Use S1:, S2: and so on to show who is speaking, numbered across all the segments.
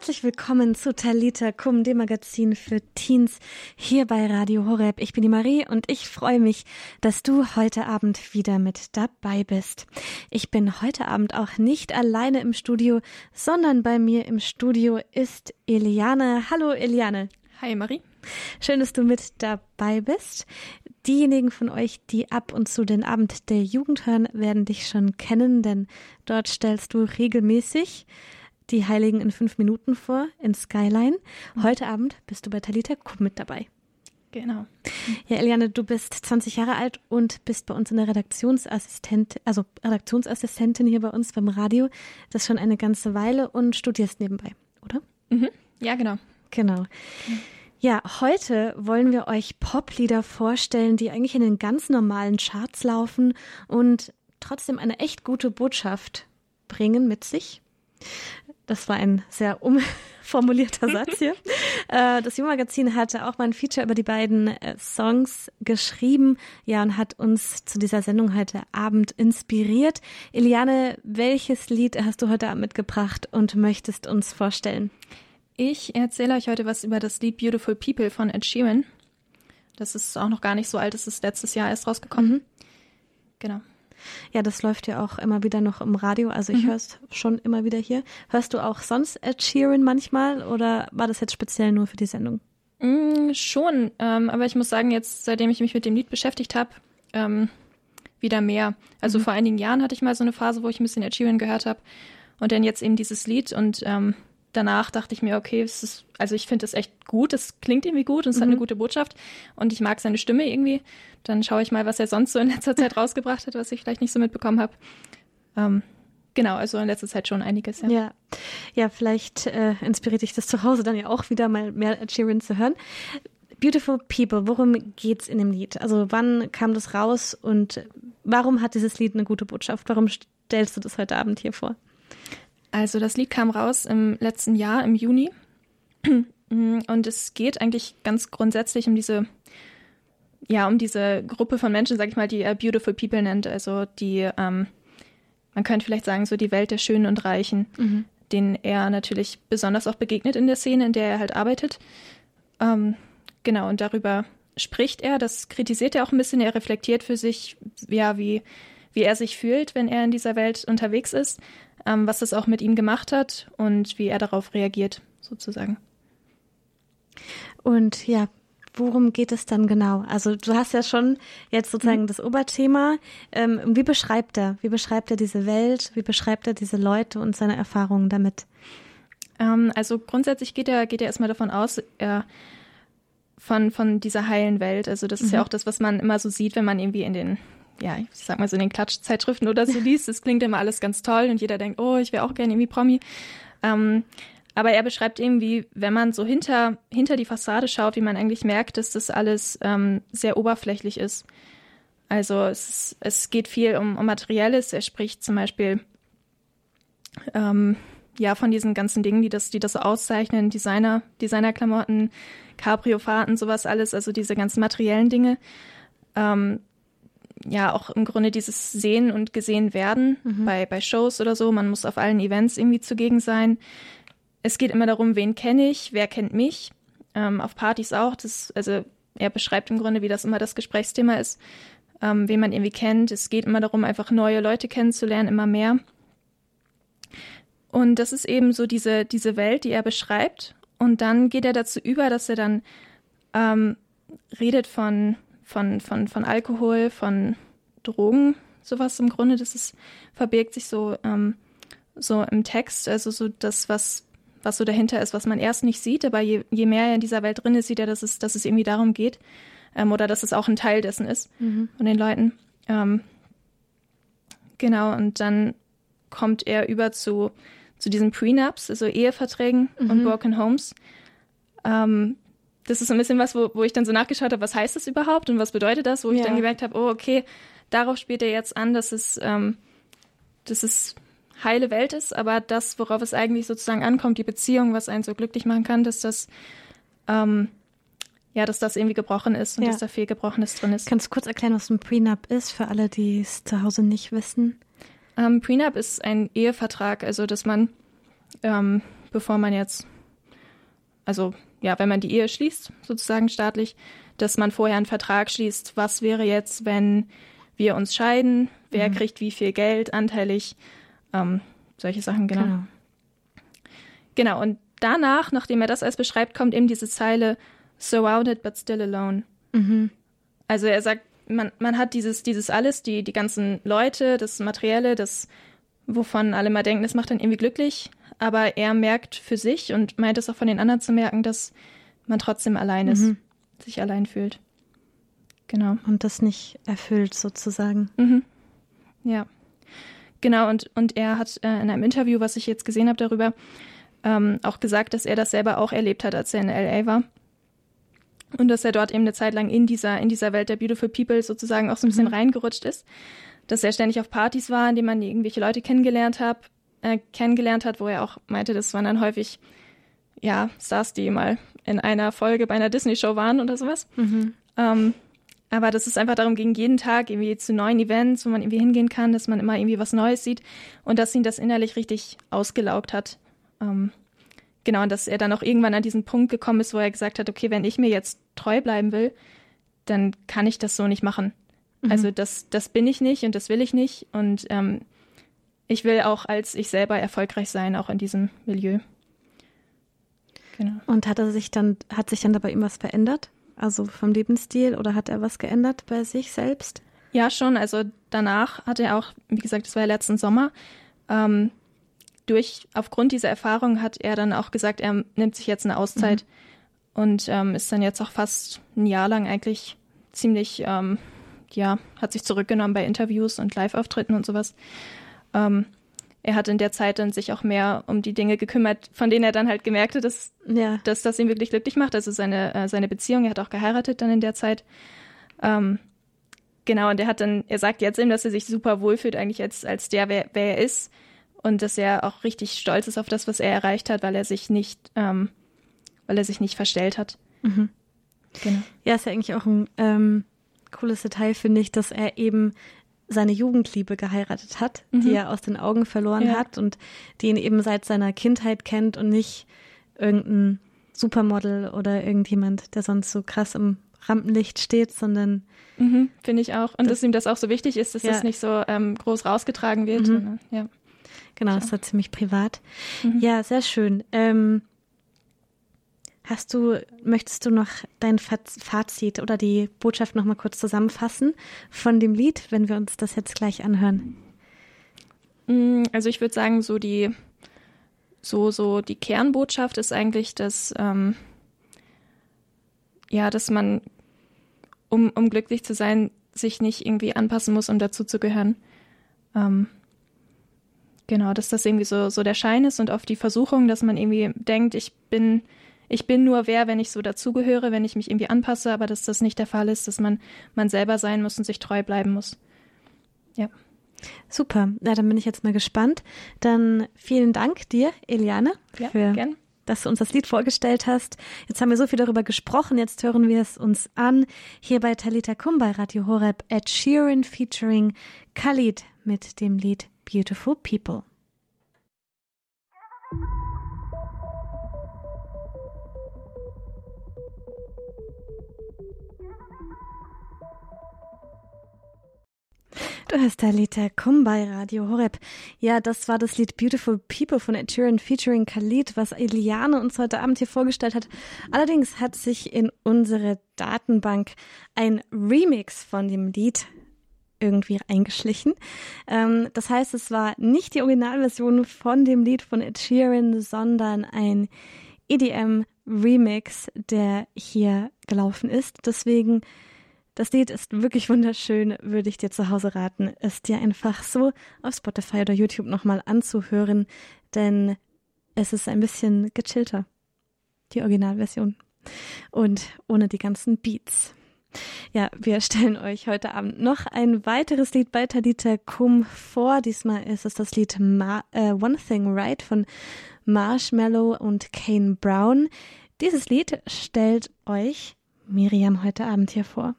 S1: Herzlich willkommen zu Talita Kum, dem Magazin für Teens hier bei Radio Horeb. Ich bin die Marie und ich freue mich, dass du heute Abend wieder mit dabei bist. Ich bin heute Abend auch nicht alleine im Studio, sondern bei mir im Studio ist Eliane. Hallo Eliane.
S2: Hi Marie.
S1: Schön, dass du mit dabei bist. Diejenigen von euch, die ab und zu den Abend der Jugend hören, werden dich schon kennen, denn dort stellst du regelmäßig die Heiligen in fünf Minuten vor in Skyline. Heute Abend bist du bei Talita Kupp mit dabei.
S2: Genau.
S1: Ja, Eliane, du bist 20 Jahre alt und bist bei uns in der Redaktionsassistent, also Redaktionsassistentin hier bei uns beim Radio. Das schon eine ganze Weile und studierst nebenbei, oder?
S2: Mhm. Ja, genau.
S1: Genau. Ja, heute wollen wir euch Poplieder vorstellen, die eigentlich in den ganz normalen Charts laufen und trotzdem eine echt gute Botschaft bringen mit sich. Das war ein sehr umformulierter Satz hier. Äh, das Jungmagazin hatte auch mal ein Feature über die beiden äh, Songs geschrieben, ja, und hat uns zu dieser Sendung heute Abend inspiriert. Eliane, welches Lied hast du heute Abend mitgebracht und möchtest uns vorstellen?
S2: Ich erzähle euch heute was über das Lied Beautiful People von Ed Sheeran. Das ist auch noch gar nicht so alt, es ist letztes Jahr erst rausgekommen. Mhm. Genau.
S1: Ja, das läuft ja auch immer wieder noch im Radio. Also ich mhm. höre es schon immer wieder hier. Hörst du auch sonst Ed Sheeran manchmal oder war das jetzt speziell nur für die Sendung?
S2: Mm, schon, ähm, aber ich muss sagen, jetzt seitdem ich mich mit dem Lied beschäftigt habe, ähm, wieder mehr. Also mhm. vor einigen Jahren hatte ich mal so eine Phase, wo ich ein bisschen Ed Sheeran gehört habe und dann jetzt eben dieses Lied und ähm, danach dachte ich mir, okay, es ist, also ich finde es echt gut, es klingt irgendwie gut und es mhm. hat eine mhm. gute Botschaft und ich mag seine Stimme irgendwie. Dann schaue ich mal, was er sonst so in letzter Zeit rausgebracht hat, was ich vielleicht nicht so mitbekommen habe. Ähm, genau, also in letzter Zeit schon einiges,
S1: ja. Ja, ja vielleicht äh, inspiriert dich das zu Hause dann ja auch wieder mal mehr Ed Sheeran zu hören. Beautiful People, worum geht's in dem Lied? Also wann kam das raus und warum hat dieses Lied eine gute Botschaft? Warum stellst du das heute Abend hier vor?
S2: Also das Lied kam raus im letzten Jahr, im Juni. Und es geht eigentlich ganz grundsätzlich um diese, ja, um diese Gruppe von Menschen, sag ich mal, die er Beautiful People nennt. Also die, ähm, man könnte vielleicht sagen, so die Welt der Schönen und Reichen, mhm. denen er natürlich besonders auch begegnet in der Szene, in der er halt arbeitet. Ähm, genau, und darüber spricht er, das kritisiert er auch ein bisschen, er reflektiert für sich, ja, wie, wie er sich fühlt, wenn er in dieser Welt unterwegs ist ähm, was das auch mit ihm gemacht hat und wie er darauf reagiert, sozusagen.
S1: Und ja, worum geht es dann genau? Also du hast ja schon jetzt sozusagen mhm. das Oberthema. Ähm, wie beschreibt er? Wie beschreibt er diese Welt? Wie beschreibt er diese Leute und seine Erfahrungen damit?
S2: Ähm, also grundsätzlich geht er, geht er erstmal davon aus, er von, von dieser heilen Welt. Also das ist mhm. ja auch das, was man immer so sieht, wenn man irgendwie in den ja, ich sag mal so in den Klatschzeitschriften oder so liest, es klingt immer alles ganz toll und jeder denkt, oh, ich wäre auch gerne irgendwie Promi. Ähm, aber er beschreibt eben, wie, wenn man so hinter, hinter die Fassade schaut, wie man eigentlich merkt, dass das alles ähm, sehr oberflächlich ist. Also es, es geht viel um, um Materielles. Er spricht zum Beispiel ähm, ja von diesen ganzen Dingen, die das, die das so auszeichnen, Designer, Designerklamotten, Cabrio-Fahrten, sowas alles, also diese ganzen materiellen Dinge. Ähm, ja auch im Grunde dieses Sehen und gesehen werden mhm. bei, bei Shows oder so. Man muss auf allen Events irgendwie zugegen sein. Es geht immer darum, wen kenne ich, wer kennt mich. Ähm, auf Partys auch. Das, also er beschreibt im Grunde, wie das immer das Gesprächsthema ist, ähm, wen man irgendwie kennt. Es geht immer darum, einfach neue Leute kennenzulernen, immer mehr. Und das ist eben so diese, diese Welt, die er beschreibt. Und dann geht er dazu über, dass er dann ähm, redet von von, von, von Alkohol, von Drogen, sowas im Grunde. Das ist, verbirgt sich so, ähm, so im Text, also so das, was, was so dahinter ist, was man erst nicht sieht, aber je, je mehr er in dieser Welt drin ist, sieht er, dass es, dass es irgendwie darum geht. Ähm, oder dass es auch ein Teil dessen ist mhm. von den Leuten. Ähm, genau, und dann kommt er über zu, zu diesen Prenups, also Eheverträgen mhm. und Broken Homes. Ähm, das ist ein bisschen was, wo, wo ich dann so nachgeschaut habe, was heißt das überhaupt und was bedeutet das, wo ja. ich dann gemerkt habe, oh, okay, darauf spielt er jetzt an, dass es, ähm, dass es heile Welt ist, aber das, worauf es eigentlich sozusagen ankommt, die Beziehung, was einen so glücklich machen kann, dass das ähm, ja, dass das irgendwie gebrochen ist und ja. dass da viel Gebrochenes drin ist.
S1: Kannst du kurz erklären, was ein Prenup ist, für alle, die es zu Hause nicht wissen?
S2: Ähm, Prenup ist ein Ehevertrag, also dass man ähm, bevor man jetzt, also ja, wenn man die Ehe schließt, sozusagen staatlich, dass man vorher einen Vertrag schließt, was wäre jetzt, wenn wir uns scheiden, wer mhm. kriegt wie viel Geld anteilig, ähm, solche Sachen, genau. genau. Genau, und danach, nachdem er das alles beschreibt, kommt eben diese Zeile surrounded but still alone. Mhm. Also er sagt, man, man hat dieses, dieses alles, die, die ganzen Leute, das Materielle, das, wovon alle mal denken, das macht dann irgendwie glücklich. Aber er merkt für sich und meint es auch von den anderen zu merken, dass man trotzdem allein ist, mhm. sich allein fühlt. Genau.
S1: Und das nicht erfüllt sozusagen.
S2: Mhm. Ja. Genau, und, und er hat äh, in einem Interview, was ich jetzt gesehen habe darüber, ähm, auch gesagt, dass er das selber auch erlebt hat, als er in LA war. Und dass er dort eben eine Zeit lang in dieser, in dieser Welt der Beautiful People sozusagen auch so ein bisschen mhm. reingerutscht ist. Dass er ständig auf Partys war, in denen man irgendwelche Leute kennengelernt hat, äh, kennengelernt hat, wo er auch meinte, das waren dann häufig, ja, Stars, die mal in einer Folge bei einer Disney-Show waren oder sowas. Mhm. Ähm, aber dass es einfach darum ging, jeden Tag irgendwie zu neuen Events, wo man irgendwie hingehen kann, dass man immer irgendwie was Neues sieht und dass ihn das innerlich richtig ausgelaugt hat. Ähm, genau, und dass er dann auch irgendwann an diesen Punkt gekommen ist, wo er gesagt hat, okay, wenn ich mir jetzt treu bleiben will, dann kann ich das so nicht machen. Mhm. Also das, das bin ich nicht und das will ich nicht. Und ähm, ich will auch als ich selber erfolgreich sein, auch in diesem Milieu.
S1: Genau. Und hat er sich dann, hat sich dann dabei ihm was verändert? Also vom Lebensstil oder hat er was geändert bei sich selbst?
S2: Ja, schon. Also danach hat er auch, wie gesagt, das war ja letzten Sommer, ähm, durch, aufgrund dieser Erfahrung hat er dann auch gesagt, er nimmt sich jetzt eine Auszeit mhm. und ähm, ist dann jetzt auch fast ein Jahr lang eigentlich ziemlich, ähm, ja, hat sich zurückgenommen bei Interviews und Live-Auftritten und sowas. Ähm, er hat in der Zeit dann sich auch mehr um die Dinge gekümmert, von denen er dann halt gemerkt hat, dass, ja. dass das ihn wirklich glücklich macht. Also seine, äh, seine Beziehung, er hat auch geheiratet dann in der Zeit. Ähm, genau, und er hat dann, er sagt jetzt eben, dass er sich super wohlfühlt, eigentlich als, als der, wer, wer er ist. Und dass er auch richtig stolz ist auf das, was er erreicht hat, weil er sich nicht, ähm, weil er sich nicht verstellt hat. Mhm.
S1: Genau. Ja, ist ja eigentlich auch ein ähm, cooles Detail, finde ich, dass er eben seine Jugendliebe geheiratet hat, mhm. die er aus den Augen verloren ja. hat und die ihn eben seit seiner Kindheit kennt und nicht irgendein Supermodel oder irgendjemand, der sonst so krass im Rampenlicht steht, sondern
S2: mhm, finde ich auch. Und das, dass ihm das auch so wichtig ist, dass ja. das nicht so ähm, groß rausgetragen wird. Mhm. Und, ja.
S1: Genau, es war ziemlich privat. Mhm. Ja, sehr schön. Ähm, Hast du, möchtest du noch dein Fazit oder die Botschaft noch mal kurz zusammenfassen von dem Lied, wenn wir uns das jetzt gleich anhören?
S2: Mm, also ich würde sagen, so die, so, so die Kernbotschaft ist eigentlich, dass, ähm, ja, dass man, um, um glücklich zu sein, sich nicht irgendwie anpassen muss, um dazu zu gehören. Ähm, genau, dass das irgendwie so, so der Schein ist und auf die Versuchung, dass man irgendwie denkt, ich bin ich bin nur wer, wenn ich so dazugehöre, wenn ich mich irgendwie anpasse, aber dass das nicht der Fall ist, dass man man selber sein muss und sich treu bleiben muss. Ja.
S1: Super. Ja, dann bin ich jetzt mal gespannt. Dann vielen Dank dir, Eliane, ja, für gern. dass du uns das Lied vorgestellt hast. Jetzt haben wir so viel darüber gesprochen, jetzt hören wir es uns an. Hier bei Talita Kum bei Radio Horeb, Ed Sheeran featuring Khalid mit dem Lied Beautiful People. Du hörst Talita Komm bei Radio Horeb. Ja, das war das Lied Beautiful People von Ed featuring Khalid, was Eliane uns heute Abend hier vorgestellt hat. Allerdings hat sich in unsere Datenbank ein Remix von dem Lied irgendwie eingeschlichen. Ähm, das heißt, es war nicht die Originalversion von dem Lied von Ed Sheeran, sondern ein EDM-Remix, der hier gelaufen ist. Deswegen das Lied ist wirklich wunderschön, würde ich dir zu Hause raten, es dir einfach so auf Spotify oder YouTube nochmal anzuhören, denn es ist ein bisschen gechillter, die Originalversion. Und ohne die ganzen Beats. Ja, wir stellen euch heute Abend noch ein weiteres Lied bei Tadita Kum vor. Diesmal ist es das Lied Ma äh, One Thing Right von Marshmallow und Kane Brown. Dieses Lied stellt euch Miriam heute Abend hier vor.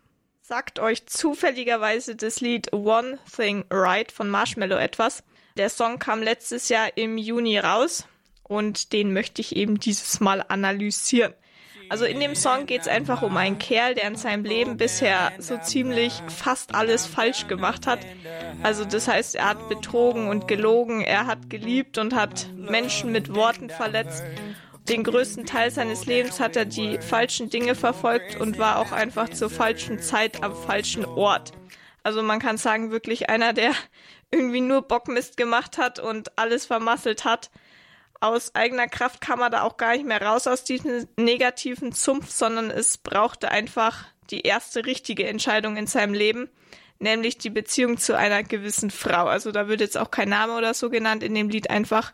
S3: Sagt euch zufälligerweise das Lied One Thing Right von Marshmallow etwas? Der Song kam letztes Jahr im Juni raus und den möchte ich eben dieses Mal analysieren. Also in dem Song geht es einfach um einen Kerl, der in seinem Leben bisher so ziemlich fast alles falsch gemacht hat. Also das heißt, er hat betrogen und gelogen, er hat geliebt und hat Menschen mit Worten verletzt. Den größten Teil seines Lebens hat er die falschen Dinge verfolgt und war auch einfach zur falschen Zeit am falschen Ort. Also man kann sagen, wirklich einer, der irgendwie nur Bockmist gemacht hat und alles vermasselt hat aus eigener Kraft kam er da auch gar nicht mehr raus aus diesem negativen Zumpf, sondern es brauchte einfach die erste richtige Entscheidung in seinem Leben, nämlich die Beziehung zu einer gewissen Frau. Also da wird jetzt auch kein Name oder so genannt in dem Lied einfach,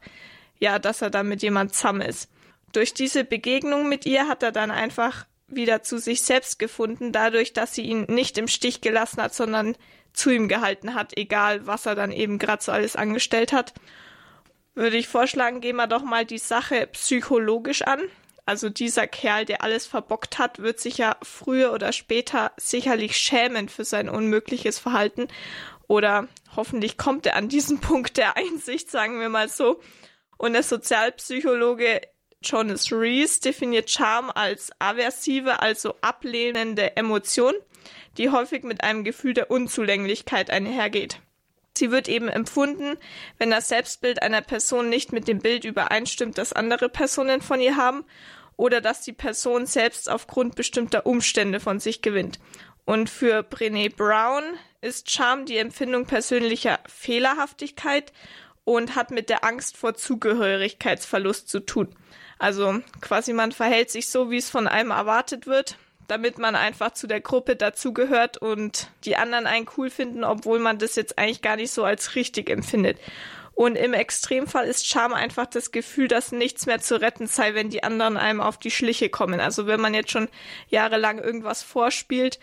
S3: ja, dass er da mit jemand zusammen ist. Durch diese Begegnung mit ihr hat er dann einfach wieder zu sich selbst gefunden, dadurch, dass sie ihn nicht im Stich gelassen hat, sondern zu ihm gehalten hat, egal was er dann eben gerade so alles angestellt hat würde ich vorschlagen, gehen wir doch mal die Sache psychologisch an. Also dieser Kerl, der alles verbockt hat, wird sich ja früher oder später sicherlich schämen für sein unmögliches Verhalten. Oder hoffentlich kommt er an diesen Punkt der Einsicht, sagen wir mal so. Und der Sozialpsychologe Jonas Rees definiert Charme als aversive, also ablehnende Emotion, die häufig mit einem Gefühl der Unzulänglichkeit einhergeht. Sie wird eben empfunden, wenn das Selbstbild einer Person nicht mit dem Bild übereinstimmt, das andere Personen von ihr haben, oder dass die Person selbst aufgrund bestimmter Umstände von sich gewinnt. Und für Brené Brown ist Charme die Empfindung persönlicher Fehlerhaftigkeit und hat mit der Angst vor Zugehörigkeitsverlust zu tun. Also quasi man verhält sich so, wie es von einem erwartet wird, damit man einfach zu der Gruppe dazugehört und die anderen einen cool finden, obwohl man das jetzt eigentlich gar nicht so als richtig empfindet. Und im Extremfall ist Charme einfach das Gefühl, dass nichts mehr zu retten sei, wenn die anderen einem auf die Schliche kommen. Also wenn man jetzt schon jahrelang irgendwas vorspielt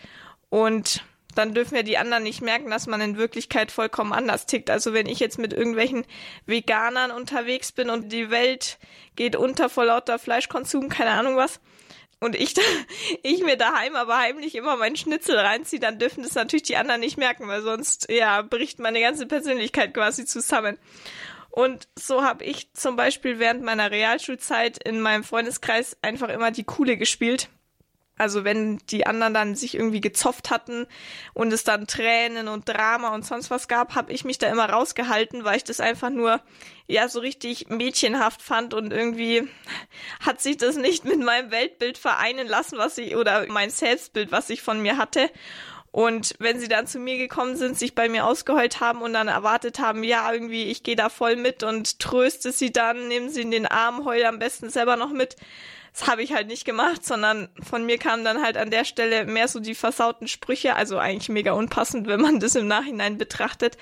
S3: und dann dürfen ja die anderen nicht merken, dass man in Wirklichkeit vollkommen anders tickt. Also wenn ich jetzt mit irgendwelchen Veganern unterwegs bin und die Welt geht unter vor lauter Fleischkonsum, keine Ahnung was, und ich, da, ich mir daheim aber heimlich immer meinen Schnitzel reinziehe, dann dürfen das natürlich die anderen nicht merken, weil sonst ja bricht meine ganze Persönlichkeit quasi zusammen. Und so habe ich zum Beispiel während meiner Realschulzeit in meinem Freundeskreis einfach immer die Coole gespielt also wenn die anderen dann sich irgendwie gezopft hatten und es dann Tränen und Drama und sonst was gab, habe ich mich da immer rausgehalten, weil ich das einfach nur ja so richtig mädchenhaft fand und irgendwie hat sich das nicht mit meinem Weltbild vereinen lassen, was ich oder mein Selbstbild, was ich von mir hatte. Und wenn sie dann zu mir gekommen sind, sich bei mir ausgeheult haben und dann erwartet haben, ja, irgendwie, ich gehe da voll mit und tröste sie dann, nehmen sie in den Arm, heul am besten selber noch mit, das habe ich halt nicht gemacht, sondern von mir kamen dann halt an der Stelle mehr so die versauten Sprüche, also eigentlich mega unpassend, wenn man das im Nachhinein betrachtet.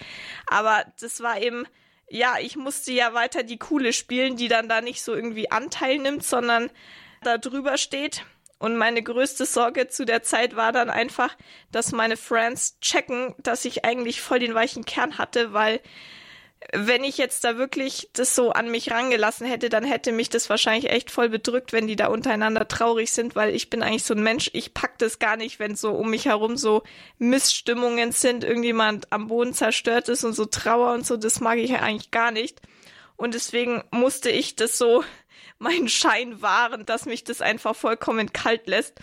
S3: Aber das war eben, ja, ich musste ja weiter die Coole spielen, die dann da nicht so irgendwie Anteil nimmt, sondern da drüber steht. Und meine größte Sorge zu der Zeit war dann einfach, dass meine Friends checken, dass ich eigentlich voll den weichen Kern hatte, weil wenn ich jetzt da wirklich das so an mich rangelassen hätte, dann hätte mich das wahrscheinlich echt voll bedrückt, wenn die da untereinander traurig sind, weil ich bin eigentlich so ein Mensch, ich pack das gar nicht, wenn so um mich herum so Missstimmungen sind, irgendjemand am Boden zerstört ist und so Trauer und so, das mag ich ja eigentlich gar nicht. Und deswegen musste ich das so meinen Schein wahren, dass mich das einfach vollkommen kalt lässt,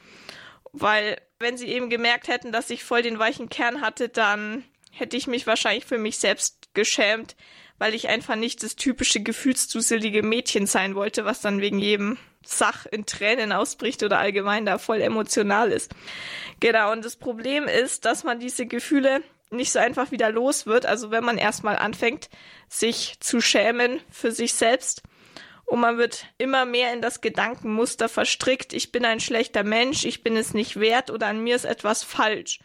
S3: weil wenn sie eben gemerkt hätten, dass ich voll den weichen Kern hatte, dann hätte ich mich wahrscheinlich für mich selbst geschämt, weil ich einfach nicht das typische gefühlsduselige Mädchen sein wollte, was dann wegen jedem Sach in Tränen ausbricht oder allgemein da voll emotional ist. Genau, und das Problem ist, dass man diese Gefühle nicht so einfach wieder los wird. Also wenn man erstmal anfängt, sich zu schämen für sich selbst und man wird immer mehr in das Gedankenmuster verstrickt, ich bin ein schlechter Mensch, ich bin es nicht wert oder an mir ist etwas falsch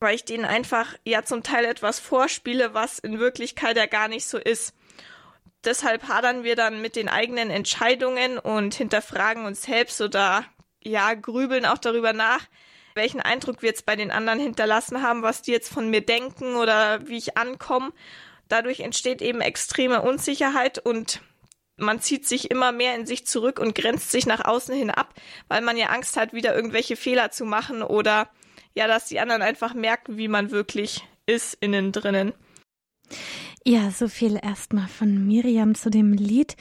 S3: weil ich denen einfach ja zum Teil etwas vorspiele, was in Wirklichkeit ja gar nicht so ist. Deshalb hadern wir dann mit den eigenen Entscheidungen und hinterfragen uns selbst oder ja, grübeln auch darüber nach, welchen Eindruck wir jetzt bei den anderen hinterlassen haben, was die jetzt von mir denken oder wie ich ankomme. Dadurch entsteht eben extreme Unsicherheit und man zieht sich immer mehr in sich zurück und grenzt sich nach außen hin ab, weil man ja Angst hat, wieder irgendwelche Fehler zu machen oder ja, dass die anderen einfach merken, wie man wirklich ist innen drinnen.
S1: Ja, so viel erstmal von Miriam zu dem Lied.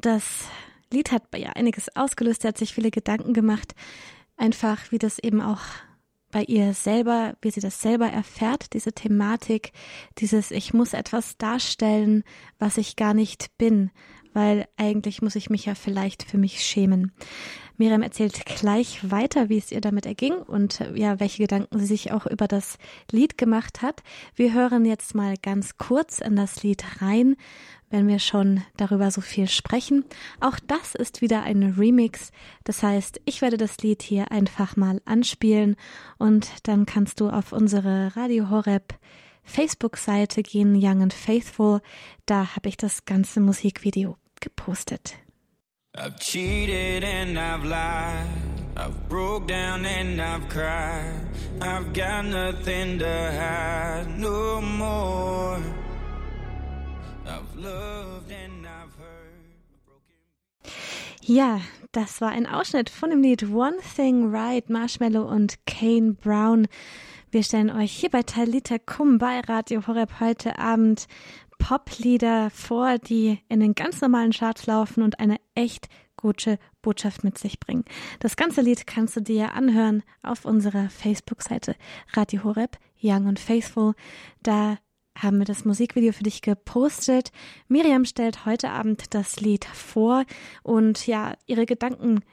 S1: Das Lied hat ihr einiges ausgelöst, er hat sich viele Gedanken gemacht, einfach wie das eben auch bei ihr selber, wie sie das selber erfährt, diese Thematik, dieses Ich muss etwas darstellen, was ich gar nicht bin, weil eigentlich muss ich mich ja vielleicht für mich schämen. Miriam erzählt gleich weiter, wie es ihr damit erging und ja, welche Gedanken sie sich auch über das Lied gemacht hat. Wir hören jetzt mal ganz kurz in das Lied rein, wenn wir schon darüber so viel sprechen. Auch das ist wieder ein Remix. Das heißt, ich werde das Lied hier einfach mal anspielen und dann kannst du auf unsere Radio Horeb Facebook-Seite gehen, Young and Faithful. Da habe ich das ganze Musikvideo gepostet. I've cheated and I've lied. I've broke down and I've cried. I've got nothing to hide no more. I've loved and I've heard. Ja, das war ein Ausschnitt von dem Lied One Thing Right, Marshmallow und Kane Brown. Wir stellen euch hier bei Talita Kum bei Radio Horeb heute Abend Poplieder vor, die in den ganz normalen Charts laufen und eine echt gute Botschaft mit sich bringen. Das ganze Lied kannst du dir anhören auf unserer Facebook-Seite Radio Horeb, Young and Faithful. Da haben wir das Musikvideo für dich gepostet. Miriam stellt heute Abend das Lied vor und ja, ihre Gedanken,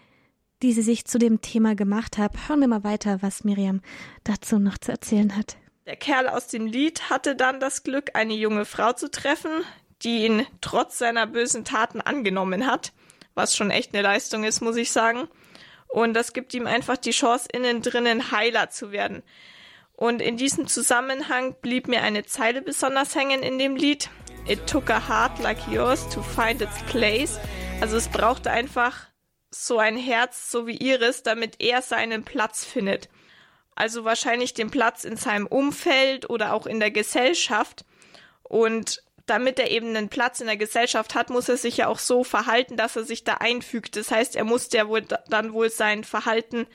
S1: die sie sich zu dem Thema gemacht hat. Hören wir mal weiter, was Miriam dazu noch zu erzählen hat.
S3: Der Kerl aus dem Lied hatte dann das Glück, eine junge Frau zu treffen, die ihn trotz seiner bösen Taten angenommen hat, was schon echt eine Leistung ist, muss ich sagen. Und das gibt ihm einfach die Chance, innen drinnen heiler zu werden. Und in diesem Zusammenhang blieb mir eine Zeile besonders hängen in dem Lied. It took a heart like yours to find its place. Also es brauchte einfach so ein Herz, so wie ihres, damit er seinen Platz findet also wahrscheinlich den Platz in seinem Umfeld oder auch in der Gesellschaft. Und damit er eben einen Platz in der Gesellschaft hat, muss er sich ja auch so verhalten, dass er sich da einfügt. Das heißt, er muss ja wohl dann wohl sein Verhalten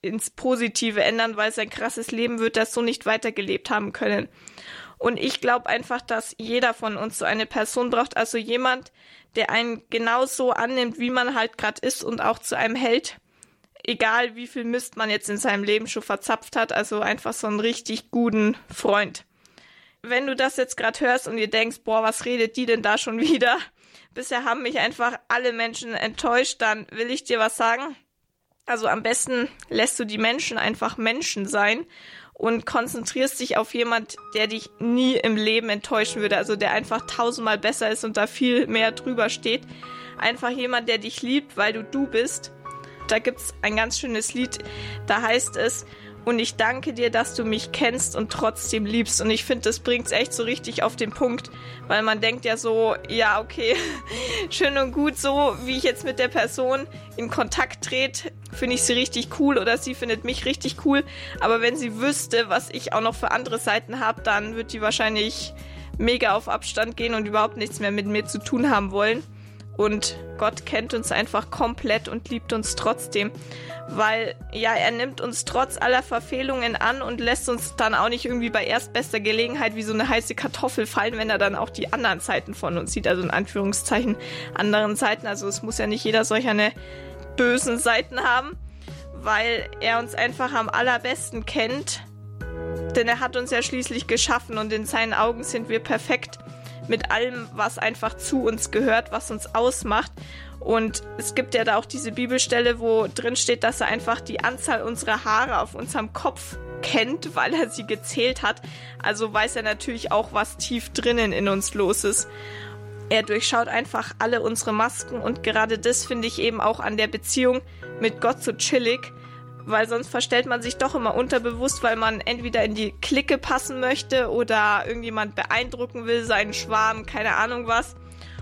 S3: ins Positive ändern, weil sein krasses Leben wird das so nicht weitergelebt haben können. Und ich glaube einfach, dass jeder von uns so eine Person braucht, also jemand, der einen genauso annimmt, wie man halt gerade ist und auch zu einem hält egal wie viel Mist man jetzt in seinem Leben schon verzapft hat, also einfach so einen richtig guten Freund. Wenn du das jetzt gerade hörst und dir denkst, boah, was redet die denn da schon wieder? Bisher haben mich einfach alle Menschen enttäuscht, dann will ich dir was sagen. Also am besten lässt du die Menschen einfach Menschen sein und konzentrierst dich auf jemand, der dich nie im Leben enttäuschen würde, also der einfach tausendmal besser ist und da viel mehr drüber steht. Einfach jemand, der dich liebt, weil du du bist da gibt es ein ganz schönes Lied, da heißt es, und ich danke dir, dass du mich kennst und trotzdem liebst. Und ich finde, das bringt es echt so richtig auf den Punkt, weil man denkt ja so, ja, okay, schön und gut, so wie ich jetzt mit der Person in Kontakt trete, finde ich sie richtig cool oder sie findet mich richtig cool. Aber wenn sie wüsste, was ich auch noch für andere Seiten habe, dann wird die wahrscheinlich mega auf Abstand gehen und überhaupt nichts mehr mit mir zu tun haben wollen. Und Gott kennt uns einfach komplett und liebt uns trotzdem, weil ja, er nimmt uns trotz aller Verfehlungen an und lässt uns dann auch nicht irgendwie bei erstbester Gelegenheit wie so eine heiße Kartoffel fallen, wenn er dann auch die anderen Seiten von uns sieht, also in Anführungszeichen anderen Seiten. Also es muss ja nicht jeder solch eine bösen Seiten haben, weil er uns einfach am allerbesten kennt, denn er hat uns ja schließlich geschaffen und in seinen Augen sind wir perfekt mit allem, was einfach zu uns gehört, was uns ausmacht. Und es gibt ja da auch diese Bibelstelle, wo drin steht, dass er einfach die Anzahl unserer Haare auf unserem Kopf kennt, weil er sie gezählt hat. Also weiß er natürlich auch, was tief drinnen in uns los ist. Er durchschaut einfach alle unsere Masken und gerade das finde ich eben auch an der Beziehung mit Gott so chillig, weil sonst verstellt man sich doch immer unterbewusst, weil man entweder in die Clique passen möchte oder irgendjemand beeindrucken will, seinen Schwarm, keine Ahnung was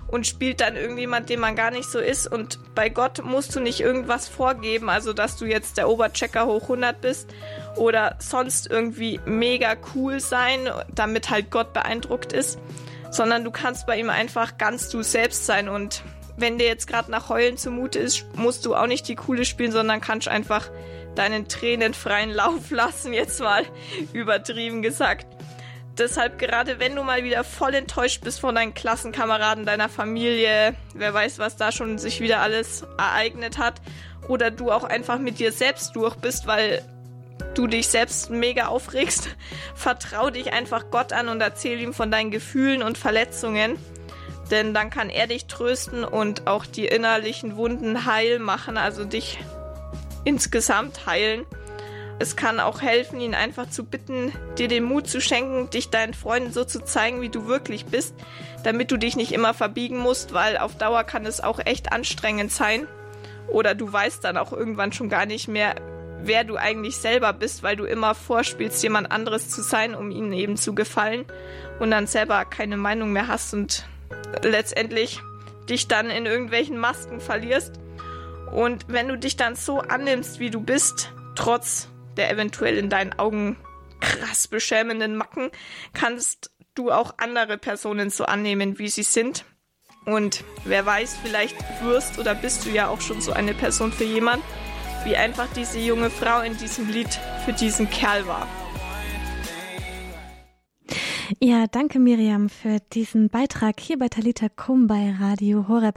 S3: und spielt dann irgendjemand, den man gar nicht so ist. Und bei Gott musst du nicht irgendwas vorgeben, also dass du jetzt der Oberchecker hoch 100 bist oder sonst irgendwie mega cool sein, damit halt Gott beeindruckt ist, sondern du kannst bei ihm einfach ganz du selbst sein und wenn dir jetzt gerade nach Heulen zumute ist, musst du auch nicht die coole spielen, sondern kannst einfach deinen Tränen freien Lauf lassen, jetzt mal übertrieben gesagt. deshalb gerade wenn du mal wieder voll enttäuscht bist von deinen Klassenkameraden, deiner Familie, wer weiß, was da schon sich wieder alles ereignet hat, oder du auch einfach mit dir selbst durch bist, weil du dich selbst mega aufregst, vertrau dich einfach Gott an und erzähl ihm von deinen Gefühlen und Verletzungen. Denn dann kann er dich trösten und auch die innerlichen Wunden heil machen, also dich insgesamt heilen. Es kann auch helfen, ihn einfach zu bitten, dir den Mut zu schenken, dich deinen Freunden so zu zeigen, wie du wirklich bist, damit du dich nicht immer verbiegen musst, weil auf Dauer kann es auch echt anstrengend sein. Oder du weißt dann auch irgendwann schon gar nicht mehr, wer du eigentlich selber bist, weil du immer vorspielst, jemand anderes zu sein, um ihnen eben zu gefallen und dann selber keine Meinung mehr hast und letztendlich dich dann in irgendwelchen Masken verlierst. Und wenn du dich dann so annimmst, wie du bist, trotz der eventuell in deinen Augen krass beschämenden Macken, kannst du auch andere Personen so annehmen, wie sie sind. Und wer weiß, vielleicht wirst oder bist du ja auch schon so eine Person für jemand, wie einfach diese junge Frau in diesem Lied für diesen Kerl war.
S1: Ja, danke Miriam für diesen Beitrag hier bei Talita Kum bei Radio Horeb.